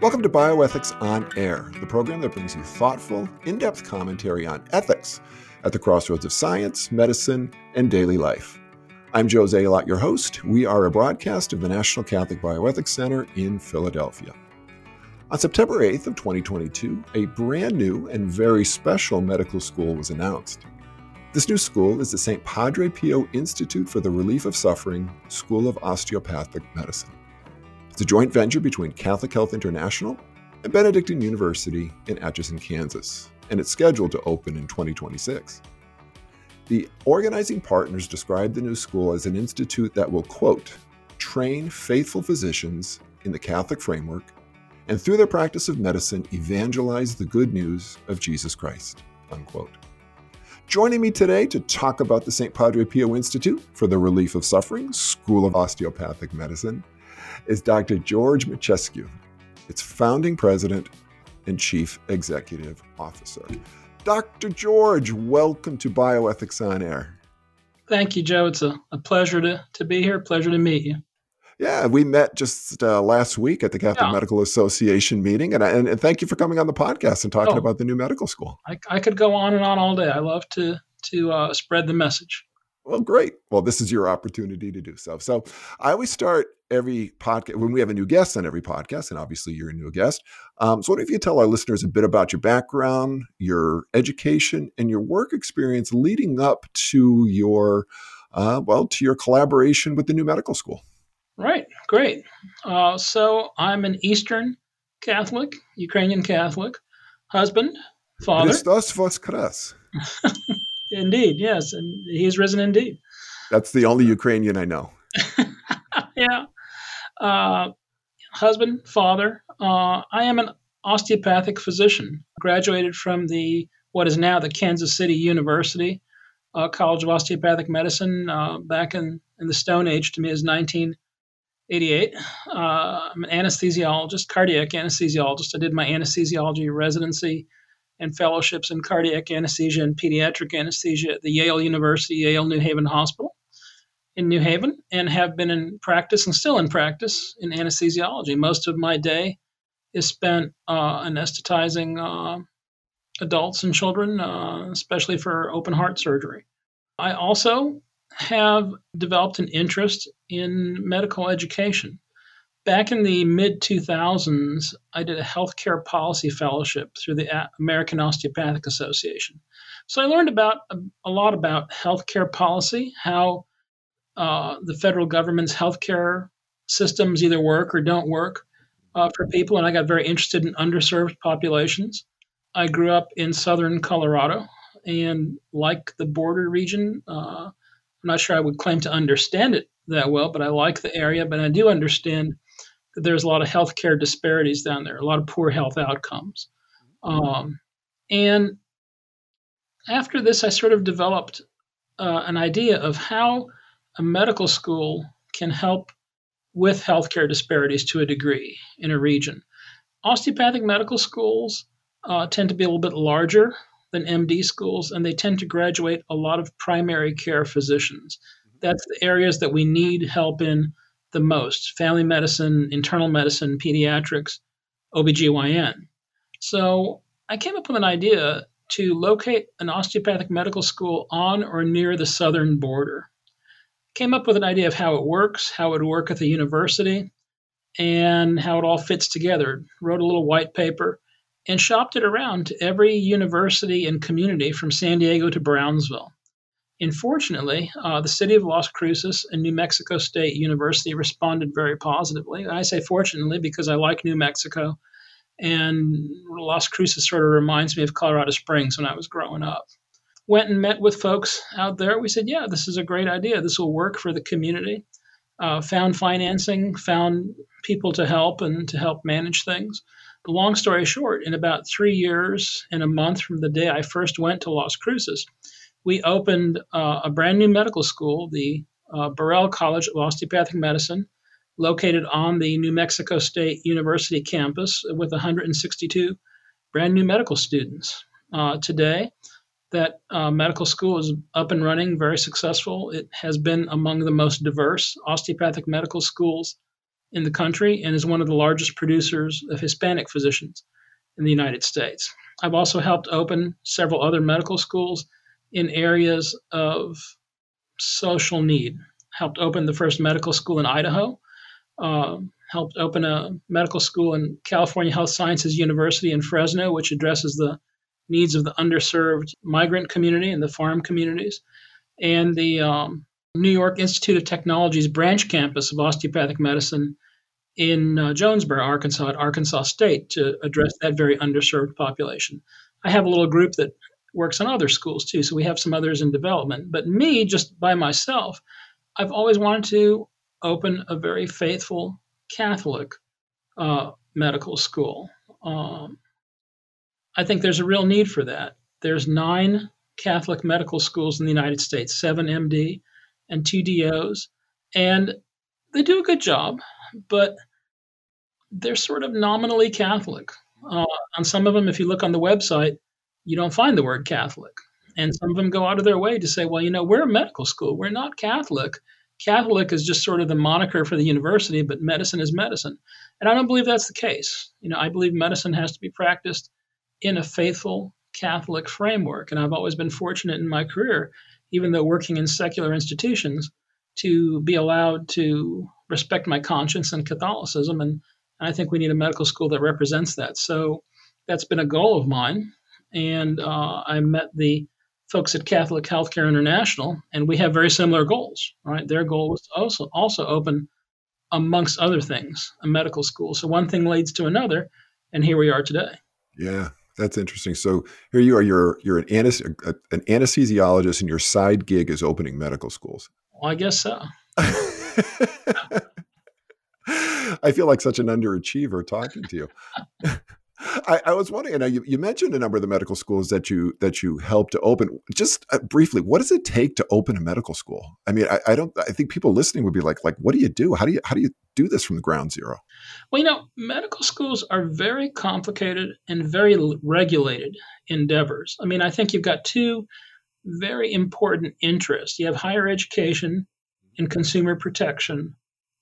Welcome to Bioethics on Air, the program that brings you thoughtful, in depth commentary on ethics at the crossroads of science, medicine, and daily life. I'm Joe Zalot, your host. We are a broadcast of the National Catholic Bioethics Center in Philadelphia. On September 8th of 2022, a brand new and very special medical school was announced. This new school is the St. Padre Pio Institute for the Relief of Suffering School of Osteopathic Medicine. It's a joint venture between Catholic Health International and Benedictine University in Atchison, Kansas, and it's scheduled to open in 2026. The organizing partners described the new school as an institute that will, quote, train faithful physicians in the Catholic framework and through their practice of medicine evangelize the good news of Jesus Christ, unquote. Joining me today to talk about the St. Padre Pio Institute for the Relief of Suffering School of Osteopathic Medicine is Dr. George Mychaskiw, its founding president and chief executive officer. Dr. George, welcome to Bioethics on Air. Thank you, Joe. It's a, a pleasure to, to be here, pleasure to meet you. Yeah, we met just uh, last week at the Catholic yeah. Medical Association meeting, and, and, and thank you for coming on the podcast and talking oh, about the new medical school. I, I, could go on and on all day. I love to to uh, spread the message. Well, great. Well, this is your opportunity to do so. So, I always start every podcast when we have a new guest on every podcast, and obviously you're a new guest. Um, so, what if you tell our listeners a bit about your background, your education, and your work experience leading up to your uh, well to your collaboration with the new medical school? Right. Great. Uh, so, I'm an Eastern Catholic, Ukrainian Catholic, husband, father. Indeed, yes, and he's risen indeed. That's the only Ukrainian I know. yeah uh, husband, father. Uh, I am an osteopathic physician. Graduated from the what is now the Kansas City University uh, College of Osteopathic Medicine uh, back in, in the Stone Age. To me, is 1988. Uh, I'm an anesthesiologist, cardiac anesthesiologist. I did my anesthesiology residency and fellowships in cardiac anesthesia and pediatric anesthesia at the Yale University, Yale New Haven Hospital in New Haven and have been in practice and still in practice in anesthesiology. Most of my day is spent uh, anesthetizing uh, adults and children, uh, especially for open heart surgery. I also have developed an interest in medical education. Back in the mid 2000s, I did a healthcare policy fellowship through the American Osteopathic Association. So I learned about a, lot about healthcare policy, how uh, the federal government's healthcare systems either work or don't work uh, for people, and I got very interested in underserved populations. I grew up in southern Colorado, and like the border region, uh, I'm not sure I would claim to understand it that well, but I like the area. But I do understand that there's a lot of healthcare disparities down there, a lot of poor health outcomes. Um, and after this, I sort of developed uh, an idea of how a medical school can help with healthcare disparities to a degree in a region. Osteopathic medical schools uh, tend to be a little bit larger than MD schools, and they tend to graduate a lot of primary care physicians. That's the areas that we need help in the most family medicine, internal medicine, pediatrics, OBGYN. So I came up with an idea to locate an osteopathic medical school on or near the southern border came up with an idea of how it works, how it would work at the university, and how it all fits together. Wrote a little white paper and shopped it around to every university and community from San Diego to Brownsville. Unfortunately, uh, the city of Las Cruces and New Mexico State University responded very positively. I say fortunately because I like New Mexico, and Las Cruces sort of reminds me of Colorado Springs when I was growing up went and met with folks out there. We said, yeah, this is a great idea. This will work for the community. Uh, found financing, found people to help and to help manage things. But long story short, in about three years and a month from the day I first went to Las Cruces, we opened uh, a brand new medical school, the uh, Burrell College of Osteopathic Medicine, located on the New Mexico State University campus with 162 brand new medical students. Uh, today, that uh, medical school is up and running, very successful. It has been among the most diverse osteopathic medical schools in the country and is one of the largest producers of Hispanic physicians in the United States. I've also helped open several other medical schools in areas of social need. Helped open the first medical school in Idaho. Uh, helped open a medical school in California Health Sciences University in Fresno, which addresses the needs of the underserved migrant community and the farm communities. And the um, New York Institute of Technology's branch campus of osteopathic medicine in uh, Jonesboro, Arkansas, at Arkansas State to address that very underserved population. I have a little group that works on other schools too, so we have some others in development. But me, just by myself, I've always wanted to open a very faithful Catholic uh, medical school. Um, I think there's a real need for that. There's nine Catholic medical schools in the United States, seven MD and two DOs, and they do a good job, but they're sort of nominally Catholic. Uh, on some of them, if you look on the website, you don't find the word Catholic. And some of them go out of their way to say, well, you know, we're a medical school. We're not Catholic. Catholic is just sort of the moniker for the university, but medicine is medicine. And I don't believe that's the case. You know, I believe medicine has to be practiced in a faithful Catholic framework. And I've always been fortunate in my career, even though working in secular institutions, to be allowed to respect my conscience and Catholicism. And I think we need a medical school that represents that. So that's been a goal of mine. And uh, I met the folks at Catholic Healthcare International, and we have very similar goals. Right, their goal was to also also open, amongst other things, a medical school. So one thing leads to another, and here we are today. Yeah, that's interesting. So here you are. You're you're an, an anesthesiologist, and your side gig is opening medical schools. Well, I guess so. I feel like such an underachiever talking to you. I, I, was wondering, you, you, you, mentioned a number of the medical schools that you that you helped to open. Just uh, briefly, what does it take to open a medical school? I mean, I, I, don't. I think people listening would be like, like, what do you do? How do you how do you do this from the ground zero? Well, you know, medical schools are very complicated and very regulated endeavors. I mean, I think you've got two very important interests. You have higher education and consumer protection,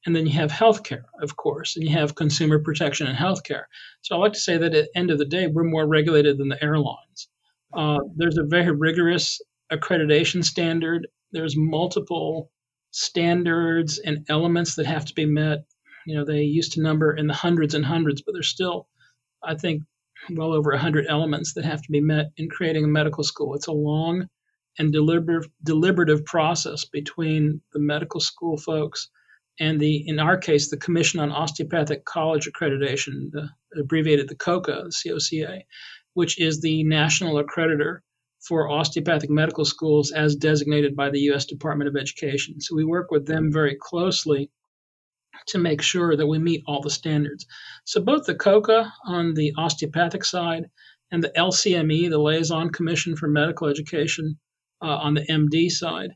and then you have healthcare, of course, and you have consumer protection and healthcare. So I like to say that at the end of the day, we're more regulated than the airlines. Uh, there's a very rigorous accreditation standard. There's multiple standards and elements that have to be met. You know, they used to number in the hundreds and hundreds, but there's still, I think, well over 100 elements that have to be met in creating a medical school. It's a long and deliberative, deliberative process between the medical school folks and the in our case the Commission on Osteopathic College Accreditation, the, abbreviated the COCA, the COCA, which is the national accreditor for osteopathic medical schools as designated by the U.S. Department of Education. So we work with them very closely to make sure that we meet all the standards. So both the COCA on the osteopathic side and the LCME, the Liaison Commission for Medical Education, uh, on the MD side,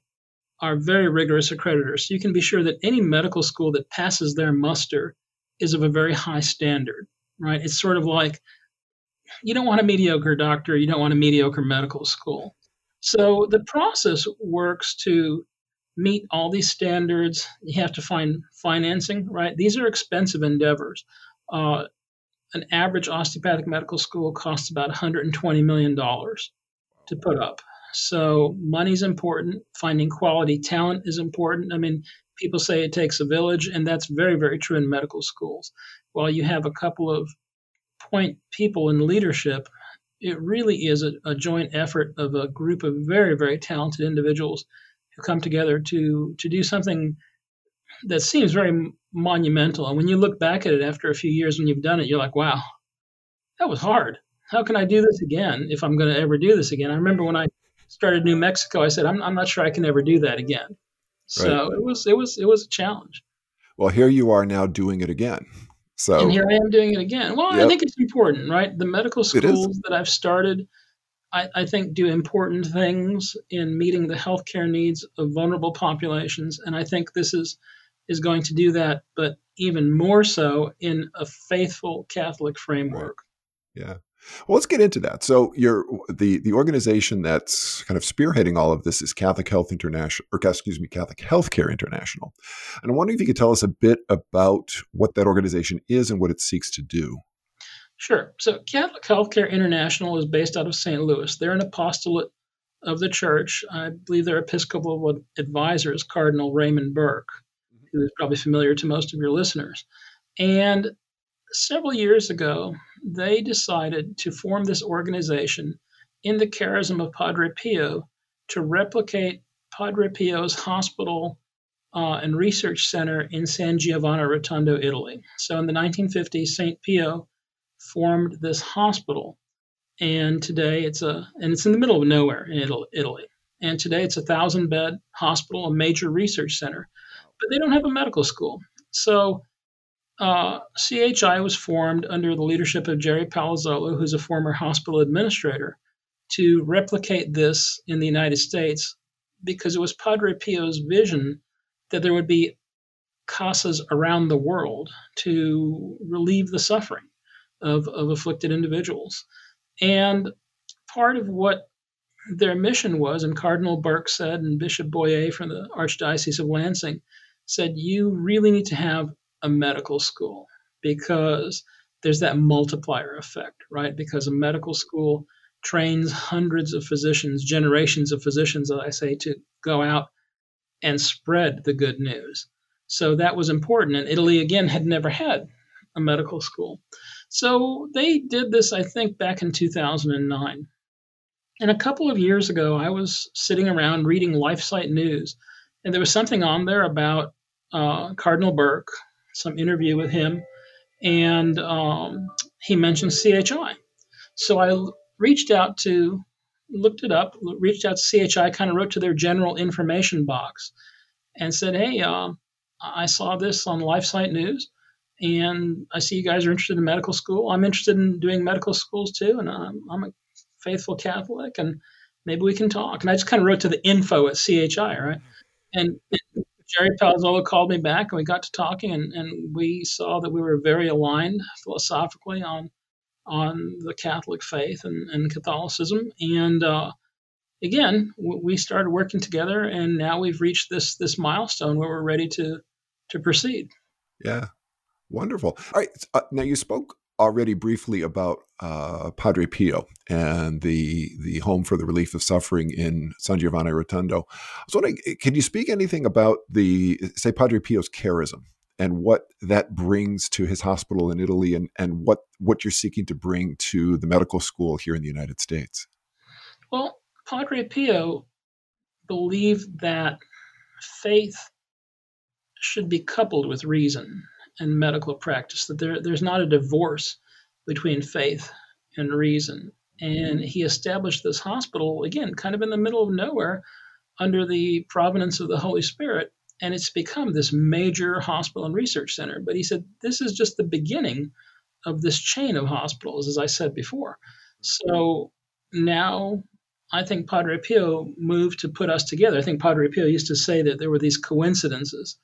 are very rigorous accreditors. So you can be sure that any medical school that passes their muster is of a very high standard, right? It's sort of like you don't want a mediocre doctor, you don't want a mediocre medical school. So the process works to meet all these standards. You have to find financing, right? These are expensive endeavors. Uh, an average osteopathic medical school costs about $120 million to put up. So money's important. Finding quality talent is important. I mean, people say it takes a village, and that's very, very true in medical schools. While you have a couple of point people in leadership, it really is a, a joint effort of a group of very, very talented individuals who come together to to do something that seems very monumental. And when you look back at it after a few years when you've done it, you're like, wow, that was hard. How can I do this again if I'm going to ever do this again? I remember when I started New Mexico, I said, I'm, I'm not sure I can ever do that again. So right. it was it was it was a challenge. Well, here you are now doing it again. So and here I am doing it again. Well, yep. I think it's important, right? The medical schools that I've started, I, I, think, do important things in meeting the healthcare needs of vulnerable populations, and I think this is is going to do that, but even more so in a faithful Catholic framework. Right. Yeah. Well, let's get into that. So, you're the the organization that's kind of spearheading all of this is Catholic Health International, or excuse me, Catholic Healthcare International. And I'm wondering if you could tell us a bit about what that organization is and what it seeks to do. Sure. So, Catholic Healthcare International is based out of St. Louis. They're an apostolate of the church. I believe their Episcopal advisor is Cardinal Raymond Burke, who is probably familiar to most of your listeners. And several years ago, they decided to form this organization in the charism of Padre Pio to replicate Padre Pio's hospital uh, and research center in San Giovanni Rotondo, Italy. So in the 1950s, St. Pio formed this hospital, and today it's a and it's in the middle of nowhere in Italy. And today it's a thousand bed hospital, a major research center, but they don't have a medical school. So uh, CHI was formed under the leadership of Jerry Palazzolo, who's a former hospital administrator, to replicate this in the United States because it was Padre Pio's vision that there would be casas around the world to relieve the suffering of, of afflicted individuals. And part of what their mission was, and Cardinal Burke said, and Bishop Boyea from the Archdiocese of Lansing said, you really need to have a medical school because there's that multiplier effect, right? Because a medical school trains hundreds of physicians, generations of physicians, as I say, to go out and spread the good news. So that was important. And Italy, again, had never had a medical school. So they did this, I think, back in 2009. And a couple of years ago, I was sitting around reading LifeSite News, and there was something on there about uh, Cardinal Burke, some interview with him, and um, he mentioned CHI. So I reached out to, looked it up, reached out to CHI, kind of wrote to their general information box, and said, "Hey, uh, I saw this on LifeSite News, and I see you guys are interested in medical school. I'm interested in doing medical schools too, and I'm, I'm a faithful Catholic, and maybe we can talk." And I just kind of wrote to the info at CHI, right? And Jerry Palazzolo called me back and we got to talking and, and we saw that we were very aligned philosophically on on the Catholic faith and, and Catholicism. And uh, again, we started working together and now we've reached this this milestone where we're ready to to proceed. Yeah. Wonderful. All right. Uh, now you spoke already briefly about uh, Padre Pio and the the home for the relief of suffering in San Giovanni Rotondo. I was wondering, can you speak anything about the say Padre Pio's charism and what that brings to his hospital in Italy and, and what what you're seeking to bring to the medical school here in the United States? Well, Padre Pio believed that faith should be coupled with reason and medical practice, that there, there's not a divorce between faith and reason. And he established this hospital, again, kind of in the middle of nowhere under the providence of the Holy Spirit. And it's become this major hospital and research center. But he said, this is just the beginning of this chain of hospitals, as I said before. So now I think Padre Pio moved to put us together. I think Padre Pio used to say that there were these coincidences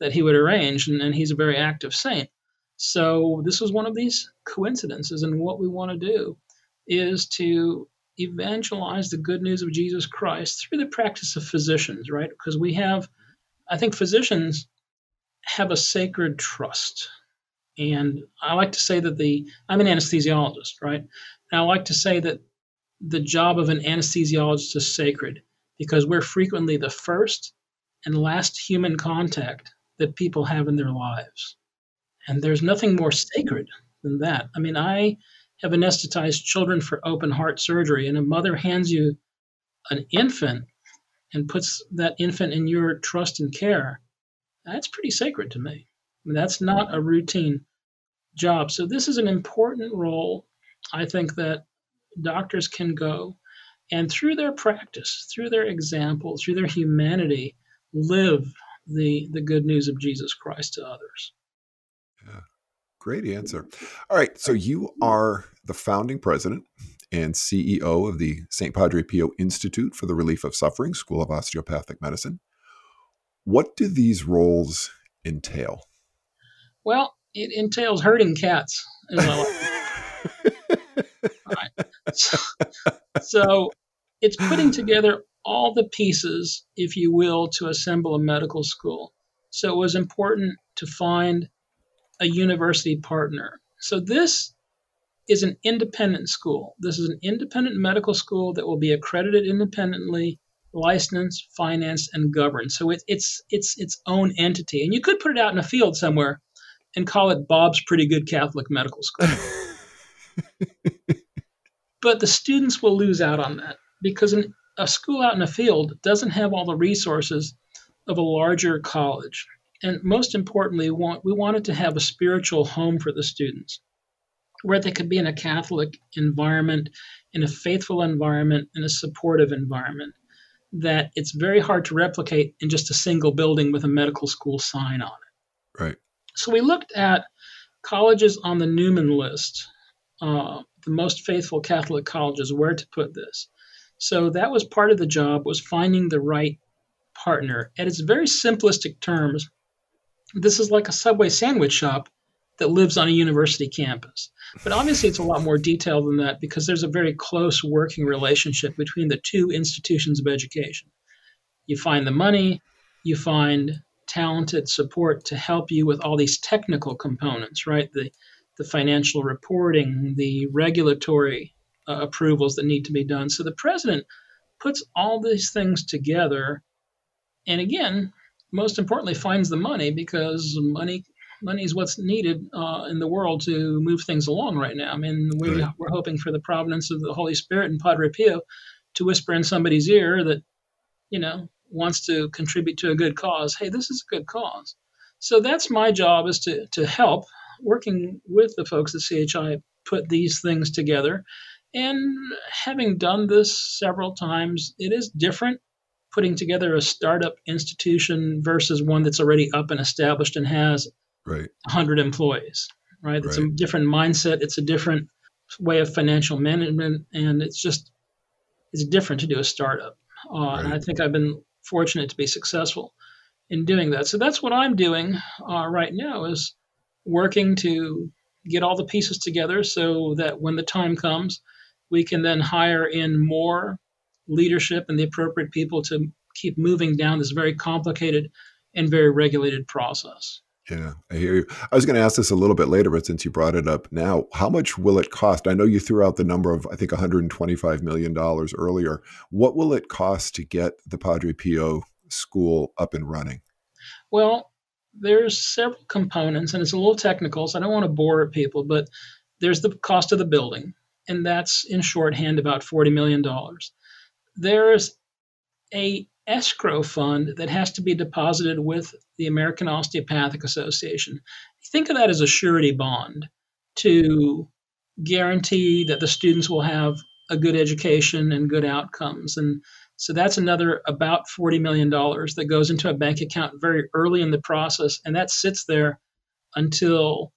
that he would arrange, and, and he's a very active saint. So this was one of these coincidences, and what we want to do is to evangelize the good news of Jesus Christ through the practice of physicians, right? Because we have, I think, physicians have a sacred trust. And I like to say that the, I'm an anesthesiologist, right? And I like to say that the job of an anesthesiologist is sacred because we're frequently the first and last human contact that people have in their lives. And there's nothing more sacred than that. I mean, I have anesthetized children for open heart surgery, and a mother hands you an infant and puts that infant in your trust and care. That's pretty sacred to me. I mean, that's not a routine job. So, this is an important role, I think, that doctors can go and through their practice, through their example, through their humanity, live the the good news of Jesus Christ to others. Yeah. Great answer. All right, so you are the founding president and CEO of the St. Padre Pio Institute for the Relief of Suffering, School of Osteopathic Medicine. What do these roles entail? Well, it entails herding cats. so, so it's putting together all the pieces, if you will, to assemble a medical school. So it was important to find a university partner. So this is an independent school. This is an independent medical school that will be accredited independently, licensed, financed, and governed. So it, it's it's its own entity. And you could put it out in a field somewhere and call it Bob's Pretty Good Catholic Medical School. but the students will lose out on that because an, a school out in a field doesn't have all the resources of a larger college. And most importantly, we, wanted to have a spiritual home for the students where they could be in a Catholic environment, in a faithful environment, in a supportive environment that it's very hard to replicate in just a single building with a medical school sign on it. Right. So we looked at colleges on the Newman list, uh, the most faithful Catholic colleges, where to put this. So that was part of the job was finding the right partner. At its very simplistic terms, this is like a Subway sandwich shop that lives on a university campus. But obviously, it's a lot more detailed than that because there's a very close working relationship between the two institutions of education. You find the money, you find talented support to help you with all these technical components, right? The, the financial reporting, the regulatory uh, approvals that need to be done. So the president puts all these things together. And again, most importantly, finds the money because money money is what's needed uh, in the world to move things along right now. I mean, we, right. we're hoping for the providence of the Holy Spirit and Padre Pio to whisper in somebody's ear that, you know, wants to contribute to a good cause. Hey, this is a good cause. So that's my job is to, to help working with the folks at CHI put these things together. And having done this several times, it is different putting together a startup institution versus one that's already up and established and has right. 100 employees, right? It's right. a different mindset. It's a different way of financial management. And it's just, it's different to do a startup. Uh, right. And I think I've been fortunate to be successful in doing that. So that's what I'm doing uh, right now is working to get all the pieces together so that when the time comes, we can then hire in more leadership and the appropriate people to keep moving down this very complicated and very regulated process. Yeah, I hear you. I was going to ask this a little bit later, but since you brought it up now, how much will it cost? I know you threw out the number of, I think, $125 million earlier. What will it cost to get the Padre Pio school up and running? Well, there's several components, and it's a little technical, so I don't want to bore people, but there's the cost of the building, and that's in shorthand about $40 million. There's a escrow fund that has to be deposited with the American Osteopathic Association. Think of that as a surety bond to guarantee that the students will have a good education and good outcomes. And so that's another about $40 million that goes into a bank account very early in the process. And that sits there until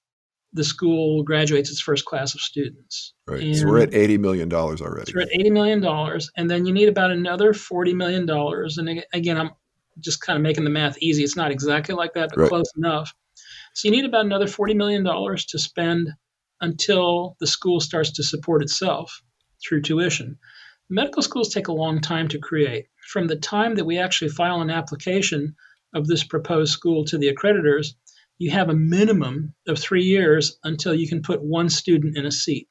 the school graduates its first class of students. Right. And so we're at $80 million already. So we're at $80 million. And then you need about another $40 million. And again, I'm just kind of making the math easy. It's not exactly like that, but right. close enough. So you need about another $40 million to spend until the school starts to support itself through tuition. Medical schools take a long time to create. From the time that we actually file an application of this proposed school to the accreditors you have a minimum of three years until you can put one student in a seat.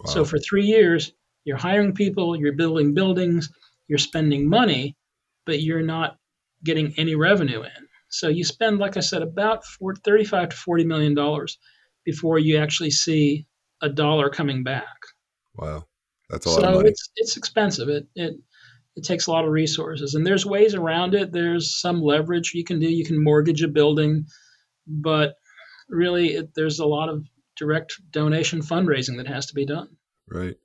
Wow. So for three years, you're hiring people, you're building buildings, you're spending money, but you're not getting any revenue in. So you spend, like I said, about 40, 35 to 40 million dollars before you actually see a dollar coming back. Wow, that's a lot. So it's it's expensive. It it it takes a lot of resources, and there's ways around it. There's some leverage you can do. You can mortgage a building but really it, there's a lot of direct donation fundraising that has to be done. Right.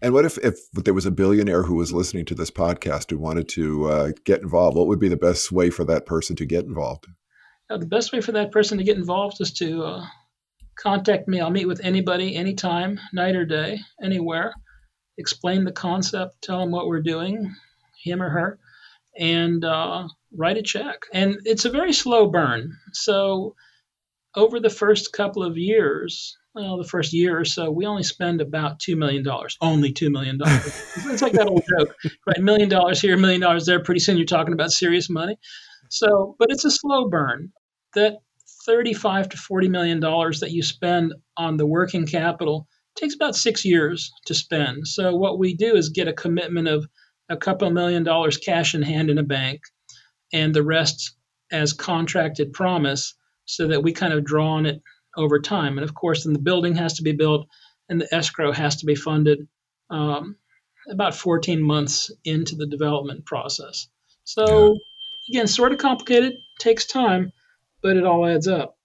And what if, if there was a billionaire who was listening to this podcast who wanted to uh, get involved? What would be the best way for that person to get involved? Uh, the best way for that person to get involved is to uh, contact me. I'll meet with anybody, anytime, night or day, anywhere. Explain the concept, tell them what we're doing, him or her, and uh, write a check. And it's a very slow burn. So over the first couple of years, well, the first year or so, we only spend about $2 million. Only $2 million. it's like that old joke, right? Million dollars here, million dollars there. Pretty soon you're talking about serious money. So, but it's a slow burn. That 35 to 40 million dollars that you spend on the working capital takes about six years to spend. So what we do is get a commitment of a couple million dollars cash in hand in a bank, and the rest as contracted promise, so that we kind of draw on it over time. And of course, then the building has to be built and the escrow has to be funded um, about 14 months into the development process. So, yeah. again, sort of complicated, takes time, but it all adds up.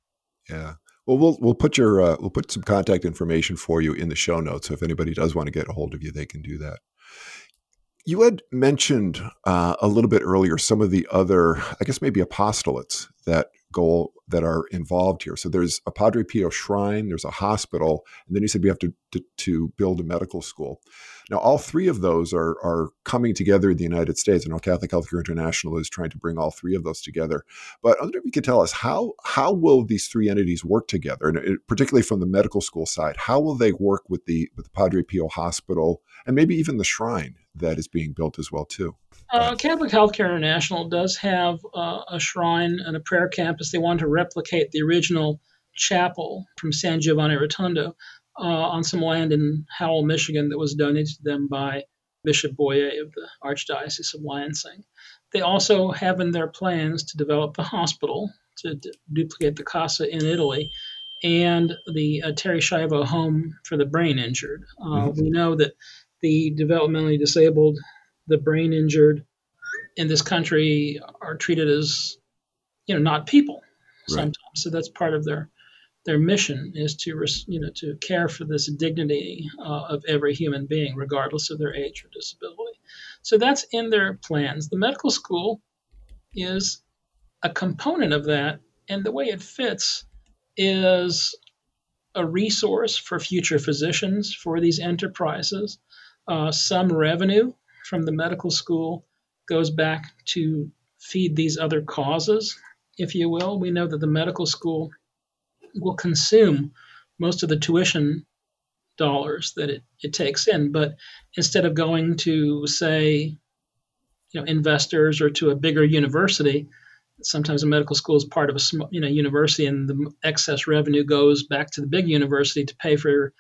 Yeah. Well, we'll we'll put your uh, we'll put some contact information for you in the show notes. So if anybody does want to get a hold of you, they can do that. You had mentioned uh, a little bit earlier some of the other, I guess maybe apostolates that go that are involved here. So there's a Padre Pio shrine, there's a hospital, and then you said we have to, to, to build a medical school. Now, all three of those are are coming together in the United States. I know Catholic Healthcare International is trying to bring all three of those together. But I wonder if you could tell us how how will these three entities work together, and it, particularly from the medical school side, how will they work with the with the Padre Pio Hospital and maybe even the shrine that is being built as well too? Uh, Catholic Healthcare International does have uh, a shrine and a prayer campus. They want to replicate the original chapel from San Giovanni Rotondo uh, on some land in Howell, Michigan, that was donated to them by Bishop Boyea of the Archdiocese of Lansing. They also have in their plans to develop the hospital to d- duplicate the Casa in Italy and the uh, Terri Schiavo home for the brain injured. Uh, mm-hmm. We know that the developmentally disabled the brain injured in this country are treated as you know not people right. sometimes. So that's part of their their mission is to you know to care for this dignity uh, of every human being regardless of their age or disability. So that's in their plans. The medical school is a component of that and the way it fits is a resource for future physicians for these enterprises. Uh, some revenue from the medical school goes back to feed these other causes, if you will. We know that the medical school will consume most of the tuition dollars that it, it takes in. But instead of going to, say, you know, investors or to a bigger university, sometimes a medical school is part of a you know university, and the excess revenue goes back to the big university to pay for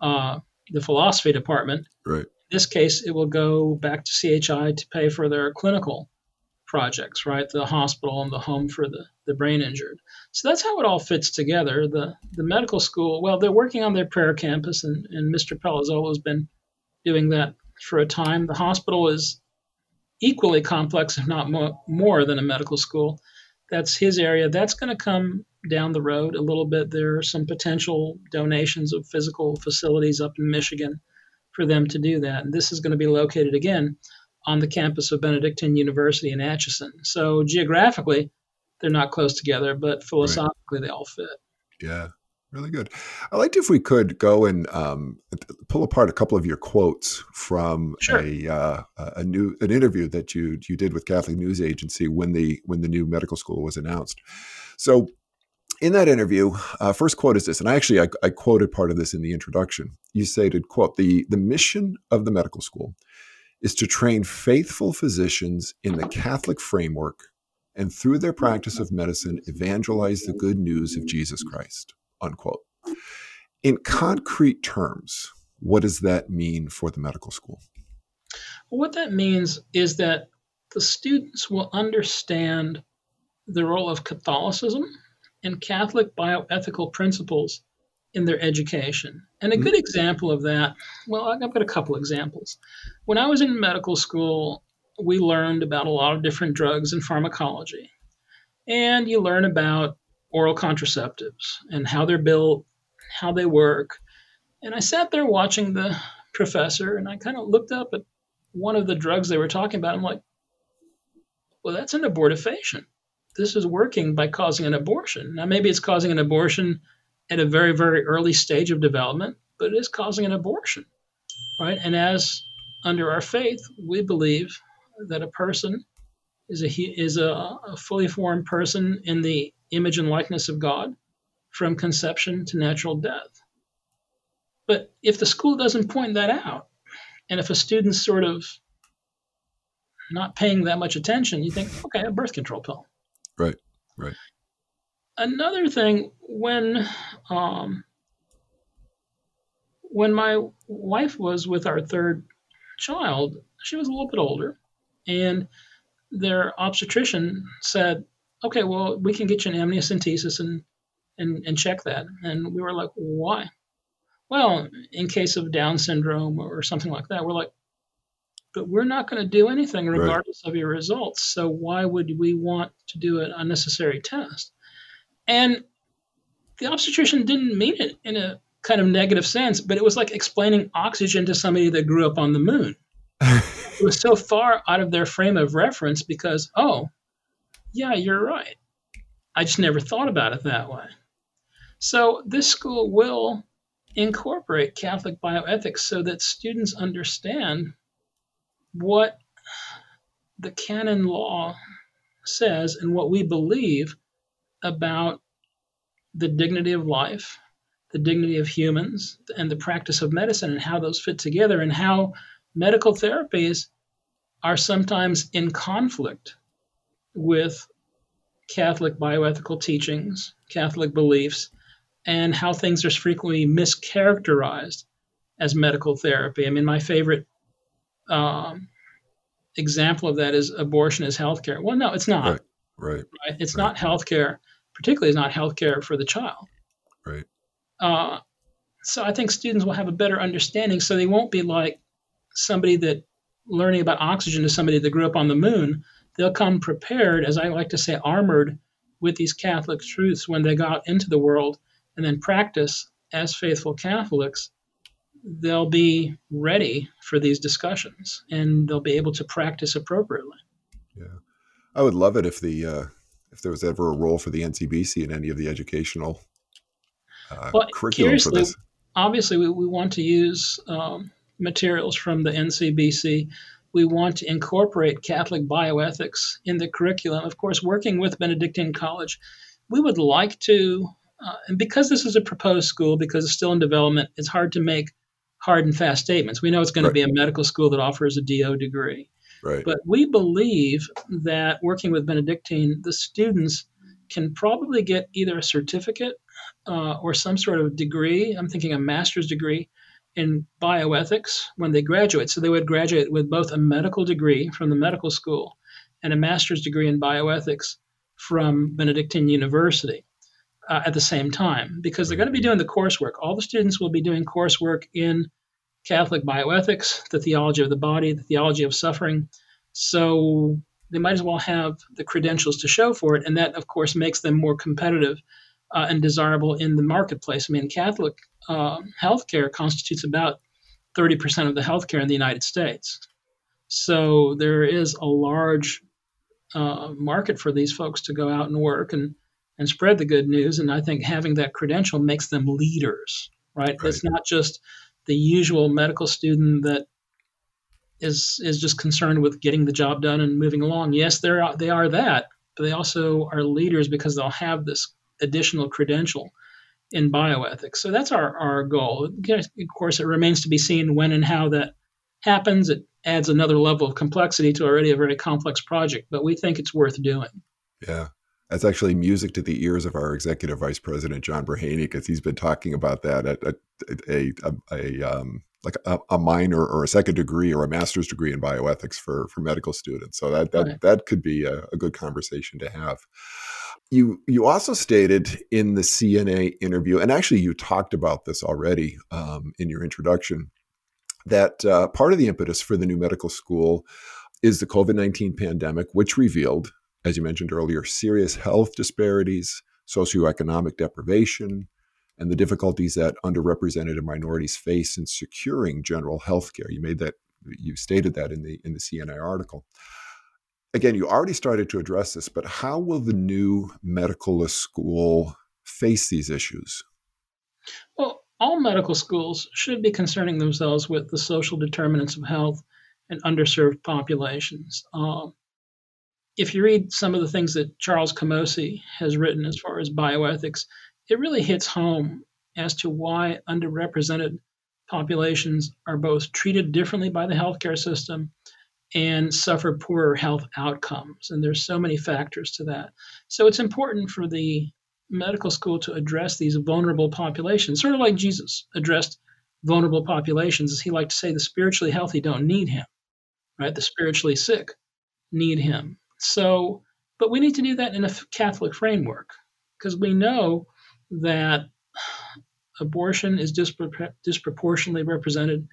uh, the philosophy department. Right this case, it will go back to CHI to pay for their clinical projects, right? The hospital and the home for the, the brain injured. So that's how it all fits together. The the medical school, well, they're working on their prayer campus, and, and Mr. Palazzolo has always been doing that for a time. The hospital is equally complex, if not more, more than a medical school. That's his area. That's going to come down the road a little bit. There are some potential donations of physical facilities up in Michigan for them to do that. And this is going to be located again on the campus of Benedictine University in Atchison. So geographically, they're not close together, but philosophically, right. they all fit. Yeah, really good. I liked if we could go and um, pull apart a couple of your quotes from sure. a uh, a new an interview that you you did with Catholic News Agency when the when the new medical school was announced. So in that interview, uh, first quote is this, and I actually I, I, quoted part of this in the introduction. You stated, "quote the the mission of the medical school is to train faithful physicians in the Catholic framework, and through their practice of medicine, evangelize the good news of Jesus Christ." Unquote. In concrete terms, what does that mean for the medical school? what that means is that the students will understand the role of Catholicism and Catholic bioethical principles in their education. And a mm-hmm. good example of that, well, I've got a couple examples. When I was in medical school, we learned about a lot of different drugs and pharmacology. And you learn about oral contraceptives and how they're built, how they work. And I sat there watching the professor and I kind of looked up at one of the drugs they were talking about. I'm like, well, that's an abortifacient this is working by causing an abortion. Now, maybe it's causing an abortion at a very, very early stage of development, but it is causing an abortion, right? And as under our faith, we believe that a person is a is a, a fully formed person in the image and likeness of God from conception to natural death. But if the school doesn't point that out, and if a student's sort of not paying that much attention, you think, okay, a birth control pill. Right, right. Another thing, when um, when my wife was with our third child, she was a little bit older, and their obstetrician said, "Okay, well, we can get you an amniocentesis and and and check that." And we were like, "Why?" Well, in case of Down syndrome or something like that, we're like, but we're not going to do anything regardless right. of your results. So why would we want to do an unnecessary test? And the obstetrician didn't mean it in a kind of negative sense, but it was like explaining oxygen to somebody that grew up on the moon. it was so far out of their frame of reference because, oh, yeah, you're right. I just never thought about it that way. So this school will incorporate Catholic bioethics so that students understand what the canon law says and what we believe about the dignity of life, the dignity of humans, and the practice of medicine, and how those fit together, and how medical therapies are sometimes in conflict with Catholic bioethical teachings, Catholic beliefs, and how things are frequently mischaracterized as medical therapy. I mean, my favorite um, example of that is abortion is healthcare. Well, no, it's not. Right. Right. right? It's right. not healthcare. Particularly, it's not healthcare for the child. Right. Uh, so I think students will have a better understanding, so they won't be like somebody that learning about oxygen to somebody that grew up on the moon. They'll come prepared, as I like to say, armored with these Catholic truths when they go out into the world and then practice as faithful Catholics they'll be ready for these discussions and they'll be able to practice appropriately. Yeah, I would love it if the uh, if there was ever a role for the NCBC in any of the educational uh, well, curriculum for this. Obviously, we, we want to use um, materials from the NCBC. We want to incorporate Catholic bioethics in the curriculum. Of course, working with Benedictine College, we would like to, uh, and because this is a proposed school, because it's still in development, it's hard to make hard and fast statements. We know it's going right. to be a medical school that offers a DO degree. Right. But we believe that working with Benedictine, the students can probably get either a certificate uh, or some sort of degree. I'm thinking a master's degree in bioethics when they graduate. So they would graduate with both a medical degree from the medical school and a master's degree in bioethics from Benedictine University uh, at the same time because they're going to be doing the coursework. All the students will be doing coursework in Catholic bioethics, the theology of the body, the theology of suffering. So they might as well have the credentials to show for it. And that, of course, makes them more competitive uh, and desirable in the marketplace. I mean, Catholic uh, healthcare constitutes about 30% of the healthcare in the United States. So there is a large uh, market for these folks to go out and work. And and spread the good news. And I think having that credential makes them leaders, right? right. It's not just the usual medical student that is is just concerned with getting the job done and moving along. Yes, they're they are that, but they also are leaders because they'll have this additional credential in bioethics. So that's our, our goal. Of course, it remains to be seen when and how that happens. It adds another level of complexity to already a very complex project, but we think it's worth doing. Yeah. That's actually music to the ears of our executive vice president John Brehany because he's been talking about that at, at a, a, a um, like a, a, minor or a second degree or a master's degree in bioethics for for medical students. So that that right. that could be a, a good conversation to have. You you also stated in the CNA interview, and actually you talked about this already um, in your introduction, that uh, part of the impetus for the new medical school is the COVID nineteen pandemic, which revealed as you mentioned earlier, serious health disparities, socioeconomic deprivation, and the difficulties that underrepresented minorities face in securing general health care. You made that, you stated that in the in the CNA article. Again, you already started to address this, but how will the new medical school face these issues? Well, all medical schools should be concerning themselves with the social determinants of health and underserved populations. Um, if you read some of the things that Charles Camosy has written as far as bioethics, it really hits home as to why underrepresented populations are both treated differently by the healthcare system and suffer poorer health outcomes. And there's so many factors to that. So it's important for the medical school to address these vulnerable populations, sort of like Jesus addressed vulnerable populations, as he liked to say, the spiritually healthy don't need him, right? The spiritually sick need him. So, but we need to do that in a Catholic framework because we know that abortion is dispro- disproportionately represented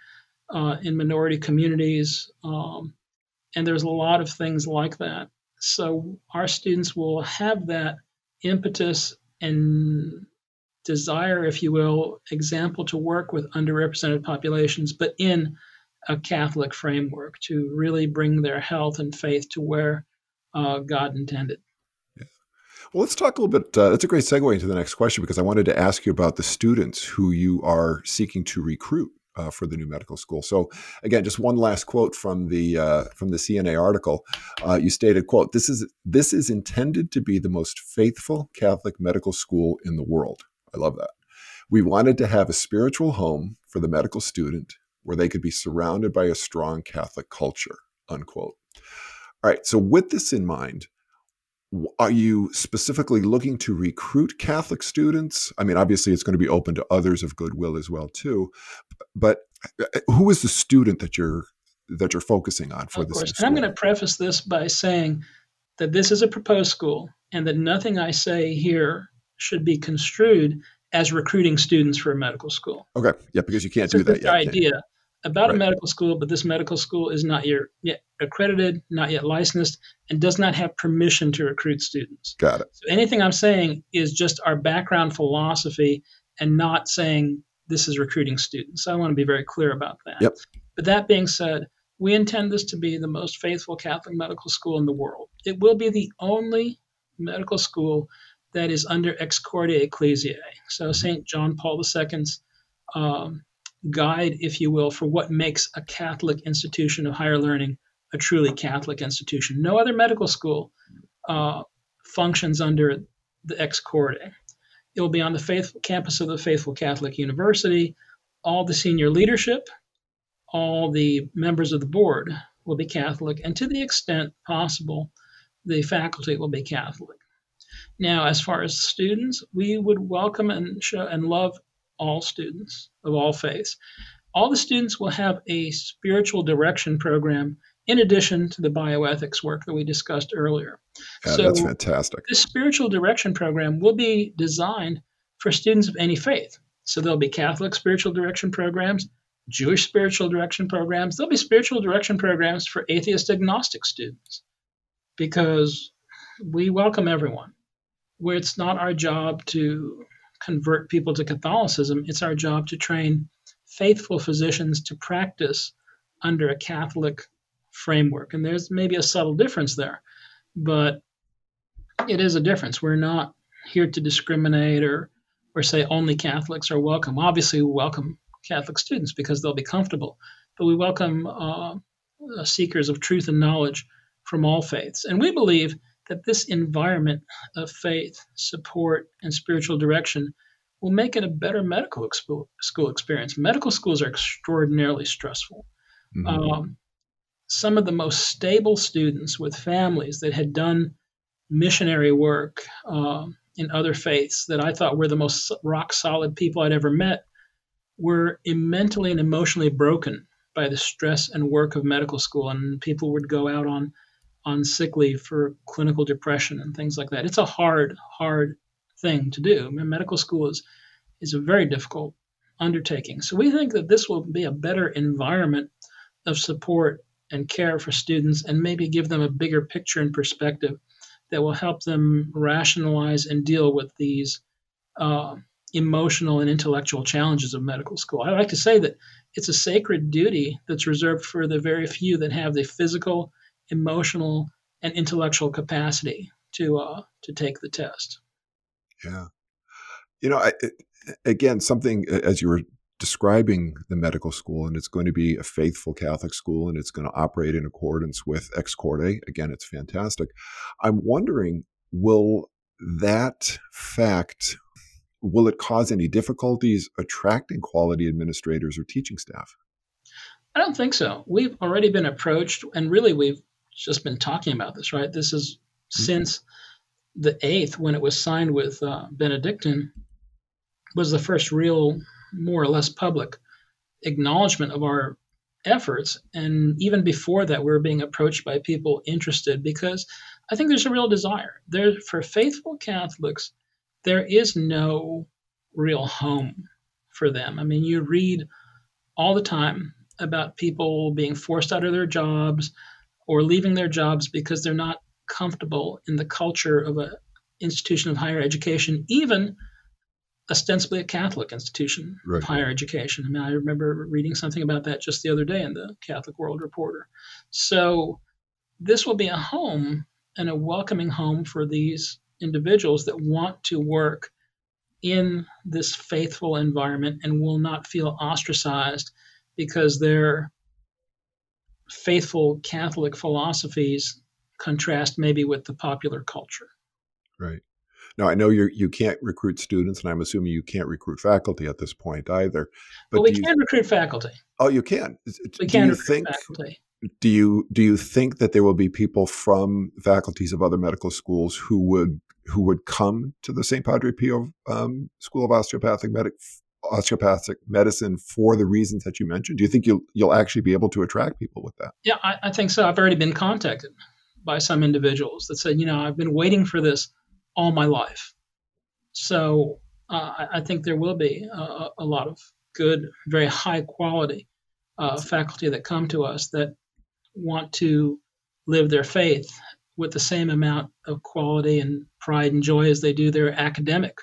uh, in minority communities. Um, and there's a lot of things like that. So our students will have that impetus and desire, if you will, example to work with underrepresented populations, but in a Catholic framework to really bring their health and faith to where uh, God intended. Well, let's talk a little bit. Uh, that's a great segue into the next question because I wanted to ask you about the students who you are seeking to recruit uh, for the new medical school. So, again, just one last quote from the uh, from the CNA article. Uh, you stated, "quote This is this is intended to be the most faithful Catholic medical school in the world." I love that. We wanted to have a spiritual home for the medical student where they could be surrounded by a strong Catholic culture. Unquote. All right. So, with this in mind, are you specifically looking to recruit Catholic students? I mean, obviously, it's going to be open to others of goodwill as well too. But uh, who is the student that you're that you're focusing on for of this? Course. I'm going to preface this by saying that this is a proposed school, and that nothing I say here should be construed as recruiting students for a medical school. Okay, yeah, because you can't do that yet. Idea about right. a medical school, but this medical school is not yet accredited, not yet licensed, and does not have permission to recruit students. Got it. So anything I'm saying is just our background philosophy and not saying this is recruiting students. So I want to be very clear about that. Yep. But that being said, we intend this to be the most faithful Catholic medical school in the world. It will be the only medical school that is under ex corde ecclesiae. So St. John Paul II's um, guide, if you will, for what makes a Catholic institution of higher learning a truly Catholic institution. No other medical school uh, functions under the ex corde. It will be on the faith, campus of the Faithful Catholic University. All the senior leadership, all the members of the board will be Catholic, and to the extent possible, the faculty will be Catholic. Now, as far as students, we would welcome and show and love all students of all faiths. All the students will have a spiritual direction program in addition to the bioethics work that we discussed earlier. So that's fantastic. This spiritual direction program will be designed for students of any faith. So there'll be Catholic spiritual direction programs, Jewish spiritual direction programs. There'll be spiritual direction programs for atheist agnostic students because we welcome everyone. Where it's not our job to convert people to Catholicism. It's our job to train faithful physicians to practice under a Catholic framework. And there's maybe a subtle difference there, but it is a difference. We're not here to discriminate or or say only Catholics are welcome. Obviously, we welcome Catholic students because they'll be comfortable, but we welcome uh, seekers of truth and knowledge from all faiths. And we believe that this environment of faith, support, and spiritual direction will make it a better medical school experience. Medical schools are extraordinarily stressful. Mm-hmm. Um, some of the most stable students with families that had done missionary work uh, in other faiths that I thought were the most rock solid people I'd ever met were mentally and emotionally broken by the stress and work of medical school. And people would go out on on sick leave for clinical depression and things like that. It's a hard, hard thing to do. I mean, medical school is is a very difficult undertaking. So we think that this will be a better environment of support and care for students and maybe give them a bigger picture and perspective that will help them rationalize and deal with these uh, emotional and intellectual challenges of medical school. I like to say that it's a sacred duty that's reserved for the very few that have the physical emotional and intellectual capacity to uh, to take the test. Yeah, you know, I, it, again, something as you were describing the medical school, and it's going to be a faithful Catholic school, and it's going to operate in accordance with Ex Corde. Again, it's fantastic. I'm wondering, will that fact will it cause any difficulties attracting quality administrators or teaching staff? I don't think so. We've already been approached, and really we've just been talking about this, right? This is mm-hmm. since the eighth, when it was signed with uh, Benedictine, was the first real, more or less public acknowledgement of our efforts. And even before that, we were being approached by people interested because I think there's a real desire. There, for faithful Catholics, there is no real home for them. I mean, you read all the time about people being forced out of their jobs or leaving their jobs because they're not comfortable in the culture of an institution of higher education, even ostensibly a Catholic institution right. of higher education. I mean, I remember reading something about that just the other day in the Catholic World Reporter. So, this will be a home and a welcoming home for these individuals that want to work in this faithful environment and will not feel ostracized because their faithful Catholic philosophies contrast maybe with the popular culture. Right. Now I know you you can't recruit students, and I'm assuming you can't recruit faculty at this point either. But well, we can you, recruit faculty. Oh, you can. We can recruit think, faculty. Do you do you think that there will be people from faculties of other medical schools who would who would come to the St. Padre Pio um, School of Osteopathic Medic osteopathic medicine for the reasons that you mentioned? Do you think you'll you'll actually be able to attract people with that? Yeah, I, I think so. I've already been contacted by some individuals that said, you know, I've been waiting for this all my life. So uh, I, think there will be a, a, lot of good, very high quality uh, faculty that come to us that want to live their faith with the same amount of quality and pride and joy as they do their academic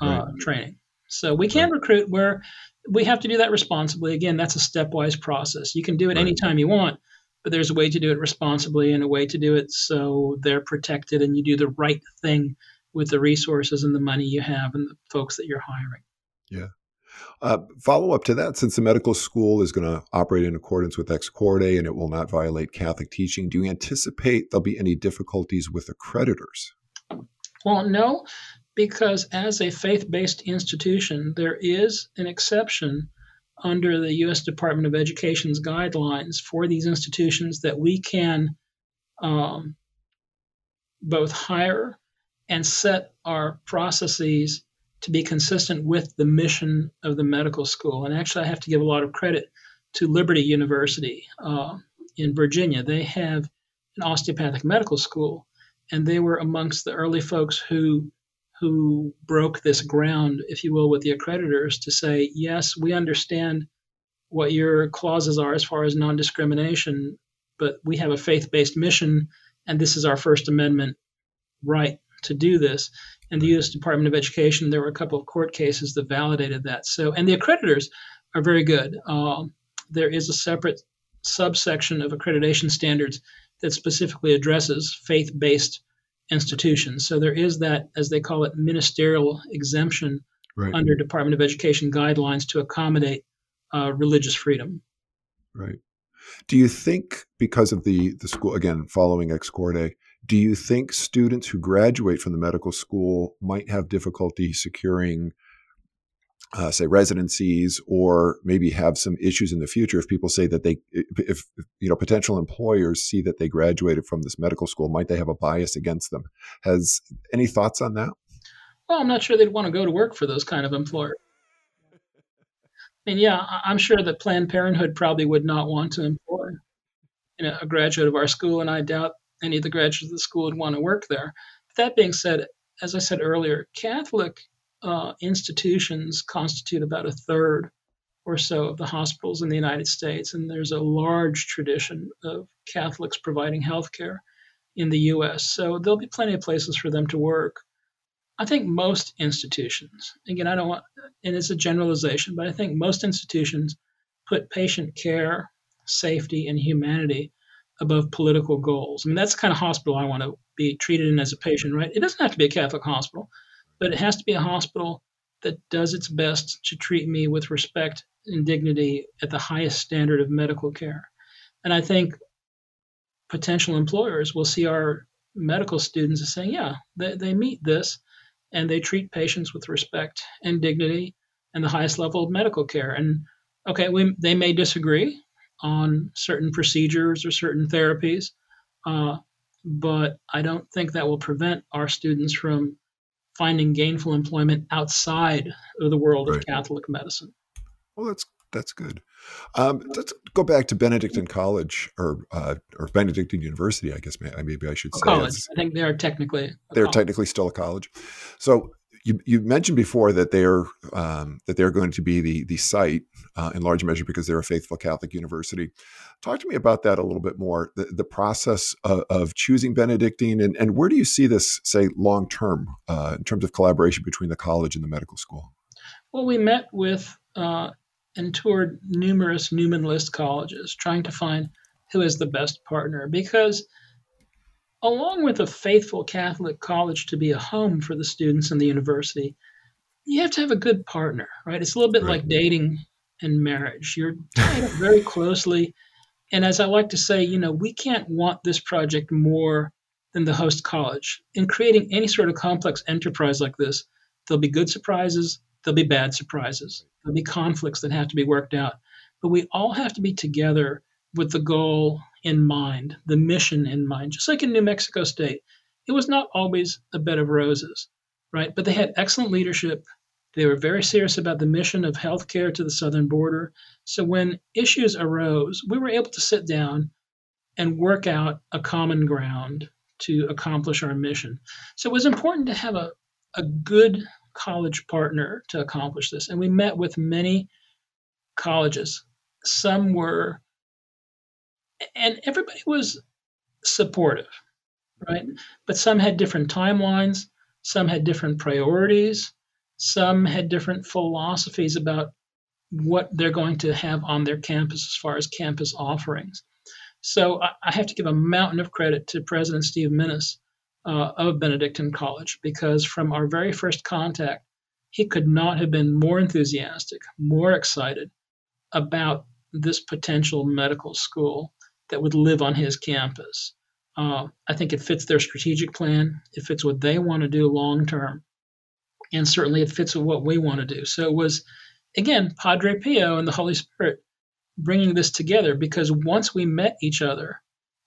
uh, right. training. So we can right. recruit where we have to do that responsibly. Again, that's a stepwise process. You can do it right. anytime you want, but there's a way to do it responsibly and a way to do it so they're protected and you do the right thing with the resources and the money you have and the folks that you're hiring. Yeah. Uh, follow up to that, since the medical school is going to operate in accordance with Ex Corde and it will not violate Catholic teaching, do you anticipate there'll be any difficulties with accreditors? Well, no, because as a faith based institution, there is an exception under the U.S. Department of Education's guidelines for these institutions that we can um, both hire and set our processes to be consistent with the mission of the medical school. And actually, I have to give a lot of credit to Liberty University uh, in Virginia. They have an osteopathic medical school, and they were amongst the early folks who who broke this ground, if you will, with the accreditors to say, yes, we understand what your clauses are as far as non discrimination, but we have a faith based mission, and this is our First Amendment right to do this. And the U.S. Department of Education, there were a couple of court cases that validated that. So, and the accreditors are very good. Um, there is a separate subsection of accreditation standards that specifically addresses faith based institutions. So there is that, as they call it, ministerial exemption right. under Department of Education guidelines to accommodate uh, religious freedom. Right. Do you think because of the the school again following Ex Corde, do you think students who graduate from the medical school might have difficulty securing uh, say residencies or maybe have some issues in the future if people say that they if you know potential employers see that they graduated from this medical school might they have a bias against them has any thoughts on that well i'm not sure they'd want to go to work for those kind of employers I mean, yeah, I'm sure that Planned Parenthood probably would not want to employ you know, a graduate of our school, and I doubt any of the graduates of the school would want to work there. But that being said, as I said earlier, Catholic uh, institutions constitute about a third or so of the hospitals in the United States, and there's a large tradition of Catholics providing health care in the U.S. So there'll be plenty of places for them to work. I think most institutions, again, I don't want, and it's a generalization, but I think most institutions put patient care, safety, and humanity above political goals. I mean, that's the kind of hospital I want to be treated in as a patient, right? It doesn't have to be a Catholic hospital but it has to be a hospital that does its best to treat me with respect and dignity at the highest standard of medical care. And I think potential employers will see our medical students as saying, yeah, they, they meet this. and they treat patients with respect and dignity and the highest level of medical care. And okay, we, they may disagree on certain procedures or certain therapies, uh, but I don't think that will prevent our students from finding gainful employment outside of the world right. of Catholic medicine. Well, that's that's good. Um, let's go back to Benedictine College or uh, or Benedictine University. I guess maybe I should say. College. I think they are technically. They're college. technically still a college. So you, you mentioned before that they're um, that they're going to be the the site uh, in large measure because they're a faithful Catholic university. Talk to me about that a little bit more. The, the process of, of, choosing Benedictine and, and where do you see this say long term uh, in terms of collaboration between the college and the medical school? Well, we met with uh, and toured numerous Newman List colleges, trying to find who is the best partner because along with a faithful Catholic college to be a home for the students in the university, you have to have a good partner, right? It's a little bit right. like dating and marriage. You're tied up very closely. And as I like to say, you know, we can't want this project more than the host college. In creating any sort of complex enterprise like this, there'll be good surprises, there'll be bad surprises, there'll be conflicts that have to be worked out. But we all have to be together with the goal in mind, the mission in mind. Just like in New Mexico State, it was not always a bed of roses, right? But they had excellent leadership. They were very serious about the mission of healthcare to the southern border. So when issues arose, we were able to sit down and work out a common ground to accomplish our mission. So it was important to have a, a good college partner to accomplish this. And we met with many colleges. Some were and everybody was supportive, right? But some had different timelines, some had different priorities, some had different philosophies about what they're going to have on their campus as far as campus offerings. So I, have to give a mountain of credit to President Steve Minnis uh, of Benedictine College because from our very first contact, he could not have been more enthusiastic, more excited about this potential medical school that would live on his campus. Uh, I think it fits their strategic plan. It fits what they want to do long term. And certainly it fits with what we want to do. So it was, again, Padre Pio and the Holy Spirit bringing this together because once we met each other,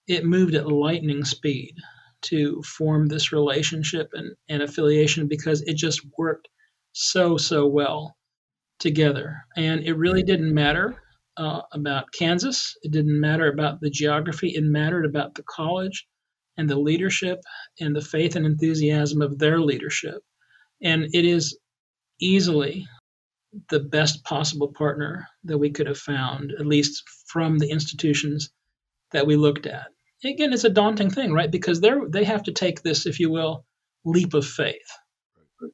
it moved at lightning speed to form this relationship and, and affiliation because it just worked so, so well together. And it really didn't matter uh, about Kansas. It didn't matter about the geography. It mattered about the college and the leadership and the faith and enthusiasm of their leadership. And it is easily the best possible partner that we could have found, at least from the institutions that we looked at. Again, it's a daunting thing, right? Because they they have to take this, if you will, leap of faith.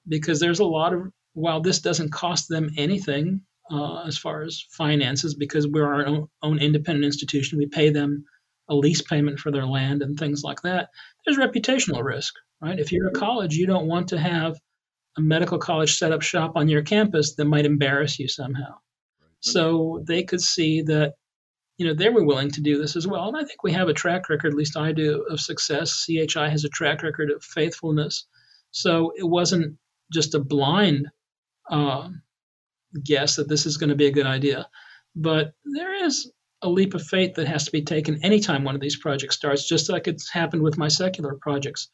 Because there's a lot of while this doesn't cost them anything uh, as far as finances because we're our own, own, independent institution. We pay them a lease payment for their land and things like that. There's reputational risk, right? If you're a college, you don't want to have a medical college set up shop on your campus that might embarrass you somehow. So they could see that, you know, they were willing to do this as well. And I think we have a track record, at least I do, of success. CHI has a track record of faithfulness. So it wasn't just a blind uh, guess that this is going to be a good idea. But there is a leap of faith that has to be taken anytime one of these projects starts, just like it's happened with my secular projects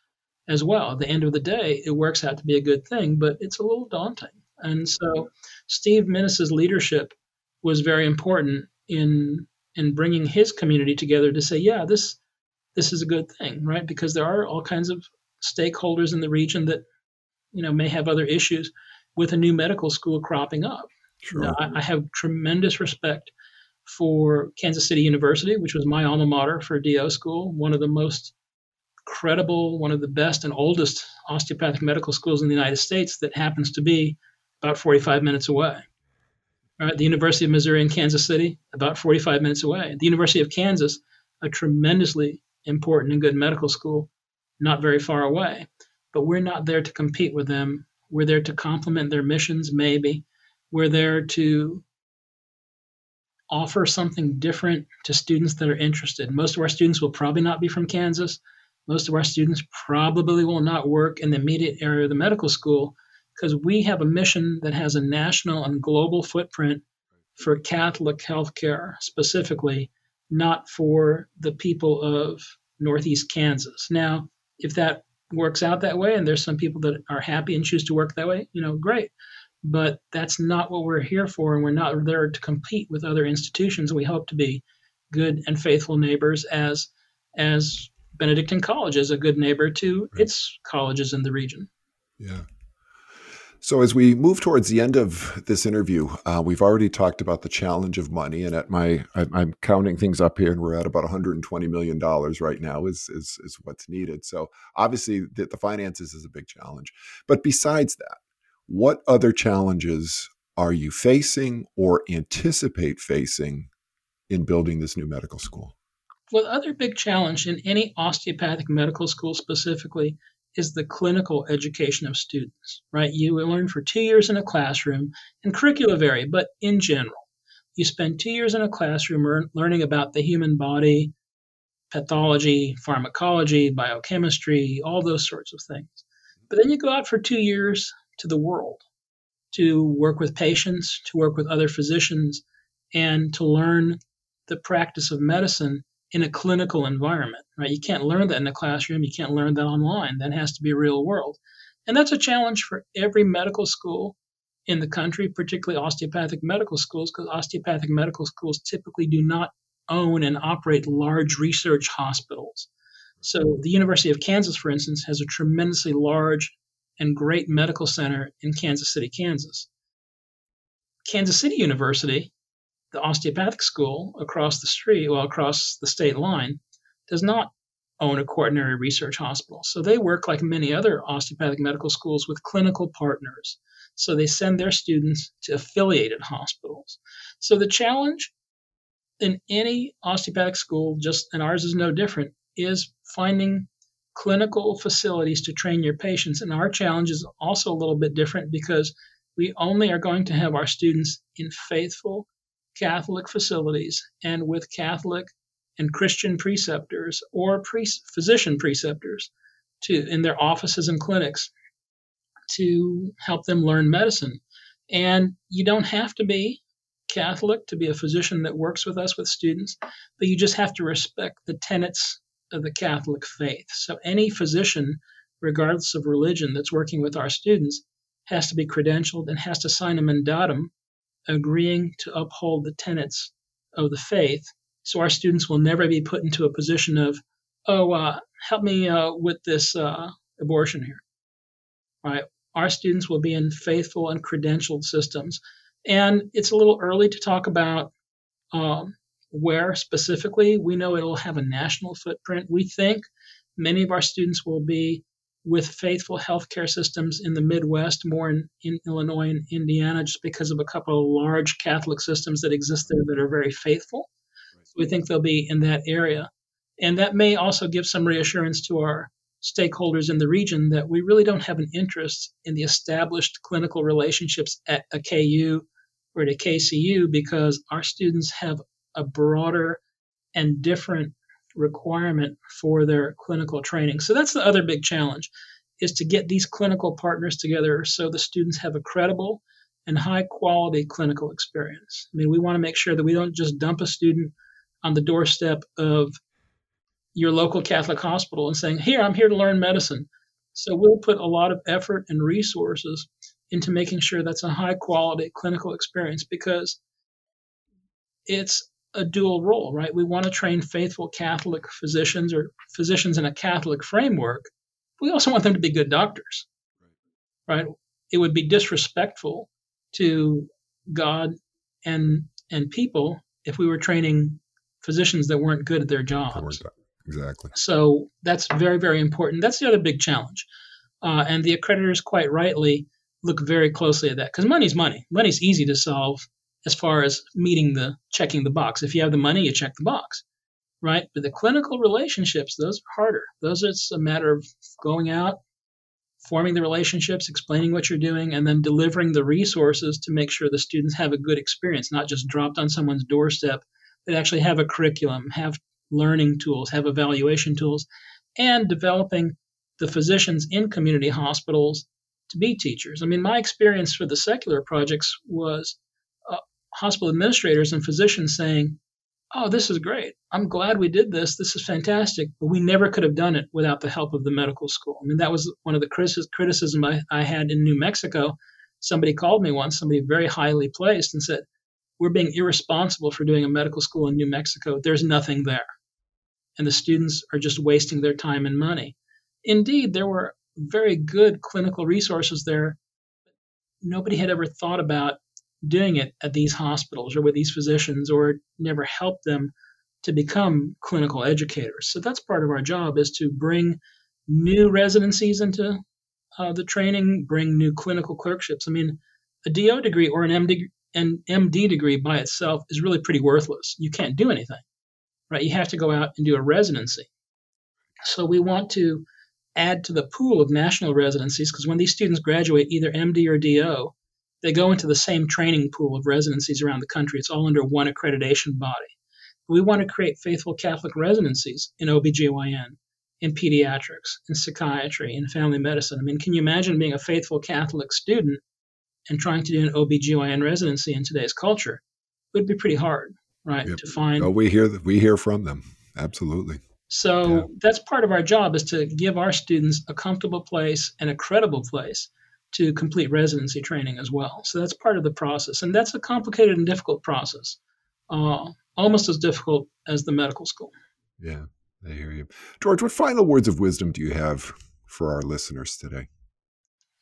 as well. At the end of the day, it works out to be a good thing, but it's a little daunting. And so Steve Minnis's leadership was very important in in bringing his community together to say, yeah, this this is a good thing, right? Because there are all kinds of stakeholders in the region that you know may have other issues with a new medical school cropping up. Sure. Now, I, I have tremendous respect for Kansas City University, which was my alma mater for DO school, one of the most credible, one of the best and oldest osteopathic medical schools in the United States that happens to be about 45 minutes away. All right, the University of Missouri in Kansas City, about 45 minutes away. The University of Kansas, a tremendously important and good medical school, not very far away. But we're not there to compete with them we're there to complement their missions, maybe. We're there to offer something different to students that are interested. Most of our students will probably not be from Kansas, Most of our students probably will not work in the immediate area of the medical school because we have a mission that has a national and global footprint for Catholic healthcare specifically, not for the people of Northeast Kansas. Now, if that works out that way and there's some people that are happy and choose to work that way, you know, great. But that's not what we're here for, and we're not there to compete with other institutions. We hope to be good and faithful neighbors as as Benedictine College is a good neighbor to right. its colleges in the region. Yeah. So, as we move towards the end of this interview, uh, we've already talked about the challenge of money, and at my, I'm counting things up here, and we're at about 120 million dollars right now is, is is what's needed. So, obviously, the, the finances is a big challenge. But besides that, what other challenges are you facing or anticipate facing in building this new medical school? Well, the other big challenge in any osteopathic medical school specifically is the clinical education of students, right? You learn for two years in a classroom, and curricula vary, but in general, you spend two years in a classroom learning about the human body, pathology, pharmacology, biochemistry, all those sorts of things. But then you go out for two years to the world to work with patients, to work with other physicians, and to learn the practice of medicine in a clinical environment, right? You can't learn that in a classroom. You can't learn that online. That has to be real world. And that's a challenge for every medical school in the country, particularly osteopathic medical schools, because osteopathic medical schools typically do not own and operate large research hospitals. So the University of Kansas, for instance, has a tremendously large and great medical center in Kansas City, Kansas. Kansas City University the osteopathic school across the street, well, across the state line, does not own a quaternary research hospital. So they work like many other osteopathic medical schools with clinical partners. So they send their students to affiliated hospitals. So the challenge in any osteopathic school, just and ours is no different, is finding clinical facilities to train your patients. And our challenge is also a little bit different because we only are going to have our students in faithful Catholic facilities and with Catholic and Christian preceptors or pre- physician preceptors to in their offices and clinics to help them learn medicine. And you don't have to be Catholic to be a physician that works with us with students, but you just have to respect the tenets of the Catholic faith. So any physician, regardless of religion, that's working with our students has to be credentialed and has to sign a mandatum agreeing to uphold the tenets of the faith. So our students will never be put into a position of, oh, uh, help me uh, with this uh, abortion here. Right? Our students will be in faithful and credentialed systems. And it's a little early to talk about um, where specifically. We know it'll have a national footprint. We think many of our students will be with faithful healthcare systems in the Midwest, more in, in, Illinois and Indiana, just because of a couple of large Catholic systems that exist there that are very faithful. So we think they'll be in that area. And that may also give some reassurance to our stakeholders in the region that we really don't have an interest in the established clinical relationships at a KU or at a KCU because our students have a broader and different requirement for their clinical training. So that's the other big challenge is to get these clinical partners together so the students have a credible and high quality clinical experience. I mean, we want to make sure that we don't just dump a student on the doorstep of your local Catholic hospital and saying, "Here, I'm here to learn medicine." So we'll put a lot of effort and resources into making sure that's a high quality clinical experience because it's a dual role, right? We want to train faithful Catholic physicians or physicians in a Catholic framework. We also want them to be good doctors, right? It would be disrespectful to God and and people if we were training physicians that weren't good at their jobs. Exactly. So that's very very important. That's the other big challenge, uh, and the accreditors quite rightly look very closely at that because money's money. Money's easy to solve as far as meeting the checking the box. If you have the money, you check the box, right? But the clinical relationships, those are harder. Those it's a matter of going out, forming the relationships, explaining what you're doing, and then delivering the resources to make sure the students have a good experience, not just dropped on someone's doorstep, but actually have a curriculum, have learning tools, have evaluation tools, and developing the physicians in community hospitals to be teachers. I mean, my experience for the secular projects was hospital administrators and physicians saying, Oh, this is great. I'm glad we did this. This is fantastic. But we never could have done it without the help of the medical school. I mean, that was one of the criticism I, I had in New Mexico. Somebody called me once, somebody very highly placed, and said, We're being irresponsible for doing a medical school in New Mexico. There's nothing there. And the students are just wasting their time and money. Indeed, there were very good clinical resources there. Nobody had ever thought about doing it at these hospitals or with these physicians or never helped them to become clinical educators. So that's part of our job is to bring new residencies into uh, the training, bring new clinical clerkships. I mean, a DO degree or an MD, an MD degree by itself is really pretty worthless. You can't do anything, right? You have to go out and do a residency. So we want to add to the pool of national residencies because when these students graduate either MD or DO, they go into the same training pool of residencies around the country. It's all under one accreditation body. We want to create faithful Catholic residencies in OBGYN, in pediatrics, in psychiatry, in family medicine. I mean, can you imagine being a faithful Catholic student and trying to do an OBGYN residency in today's culture? It would be pretty hard, right? Yep. To find. Oh, we hear we hear from them. Absolutely. So yeah. that's part of our job is to give our students a comfortable place and a credible place to complete residency training as well. So that's part of the process, and that's a complicated and difficult process, uh, almost as difficult as the medical school. Yeah, I hear you, George. What final words of wisdom do you have for our listeners today?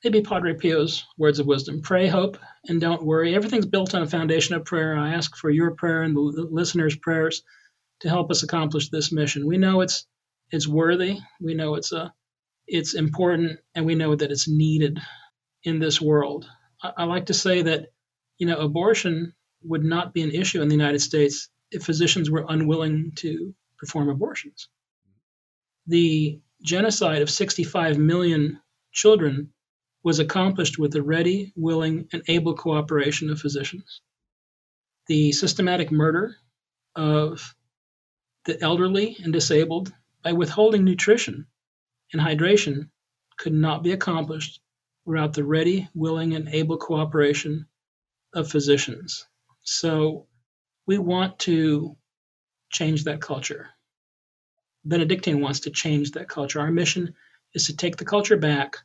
Maybe Padre Pio's words of wisdom: pray, hope, and don't worry. Everything's built on a foundation of prayer. I ask for your prayer and the listeners' prayers to help us accomplish this mission. We know it's it's worthy. We know it's a it's important, and we know that it's needed in this world. I, I like to say that, you know, abortion would not be an issue in the United States if physicians were unwilling to perform abortions. The genocide of 65 million children was accomplished with the ready, willing, and able cooperation of physicians. The systematic murder of the elderly and disabled by withholding nutrition and hydration could not be accomplished without the ready, willing, and able cooperation of physicians. So we want to change that culture. Benedictine wants to change that culture. Our mission is to take the culture back,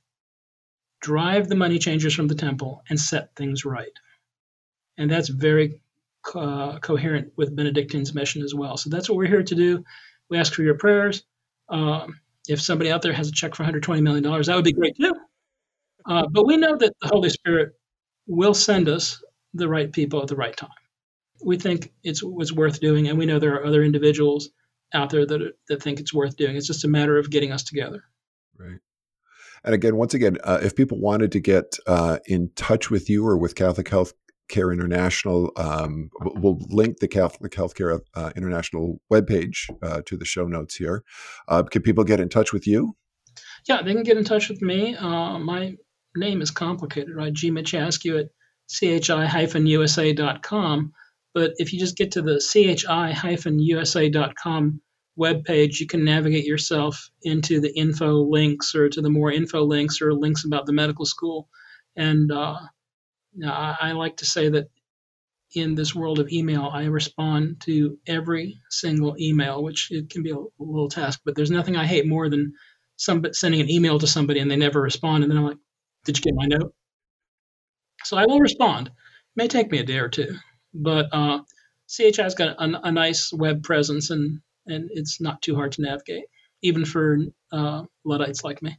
drive the money changers from the temple, and set things right. And that's very uh, coherent with Benedictine's mission as well. So that's what we're here to do. We ask for your prayers. Um, if somebody out there has a check for $120 million, that would be great too. Uh, but we know that the Holy Spirit will send us the right people at the right time. We think it's, it's worth doing, and we know there are other individuals out there that, that think it's worth doing. It's just a matter of getting us together. Right. And again, once again, uh, if people wanted to get uh, in touch with you or with Catholic Health Care International, um, we'll link the Catholic Healthcare uh, International webpage uh, to the show notes here. Uh, can people get in touch with you? Yeah, they can get in touch with me. Uh, my name is complicated, right? G. Mychaskiw at chi-usa.com. But if you just get to the chi-usa.com webpage, you can navigate yourself into the info links or to the more info links or links about the medical school. And uh, I, I like to say that in this world of email, I respond to every single email, which it can be a little task, but there's nothing I hate more than some sending an email to somebody and they never respond. And then I'm like, did you get my note? So I will respond. It may take me a day or two, but uh, CHI's got a, a, nice web presence and, and it's not too hard to navigate, even for uh, Luddites like me.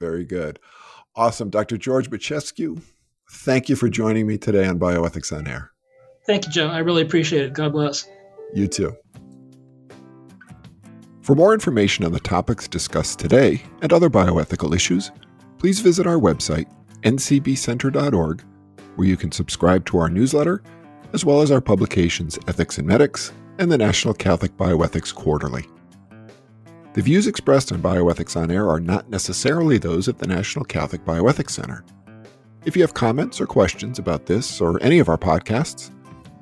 Very good. Awesome. Dr. George Mychaskiw, thank you for joining me today on Bioethics on Air. Thank you, Joe. I really appreciate it. God bless. You too. For more information on the topics discussed today and other bioethical issues, please visit our website, ncbcenter.org, where you can subscribe to our newsletter, as well as our publications Ethics and Medics and the National Catholic Bioethics Quarterly. The views expressed on Bioethics on Air are not necessarily those of the National Catholic Bioethics Center. If you have comments or questions about this or any of our podcasts,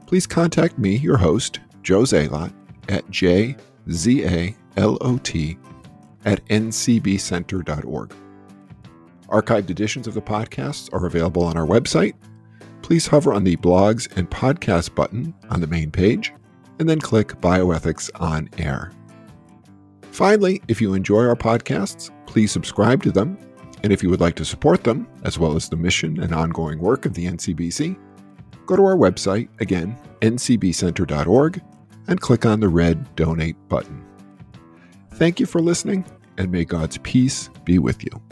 please contact me, your host, Joe Zalot, at jzalot at ncbcenter.org. Archived editions of the podcasts are available on our website. Please hover on the blogs and podcast button on the main page, and then click Bioethics on Air. Finally, if you enjoy our podcasts, please subscribe to them. And if you would like to support them, as well as the mission and ongoing work of the NCBC, go to our website, again, ncbcenter.org, and click on the red Donate button. Thank you for listening, and may God's peace be with you.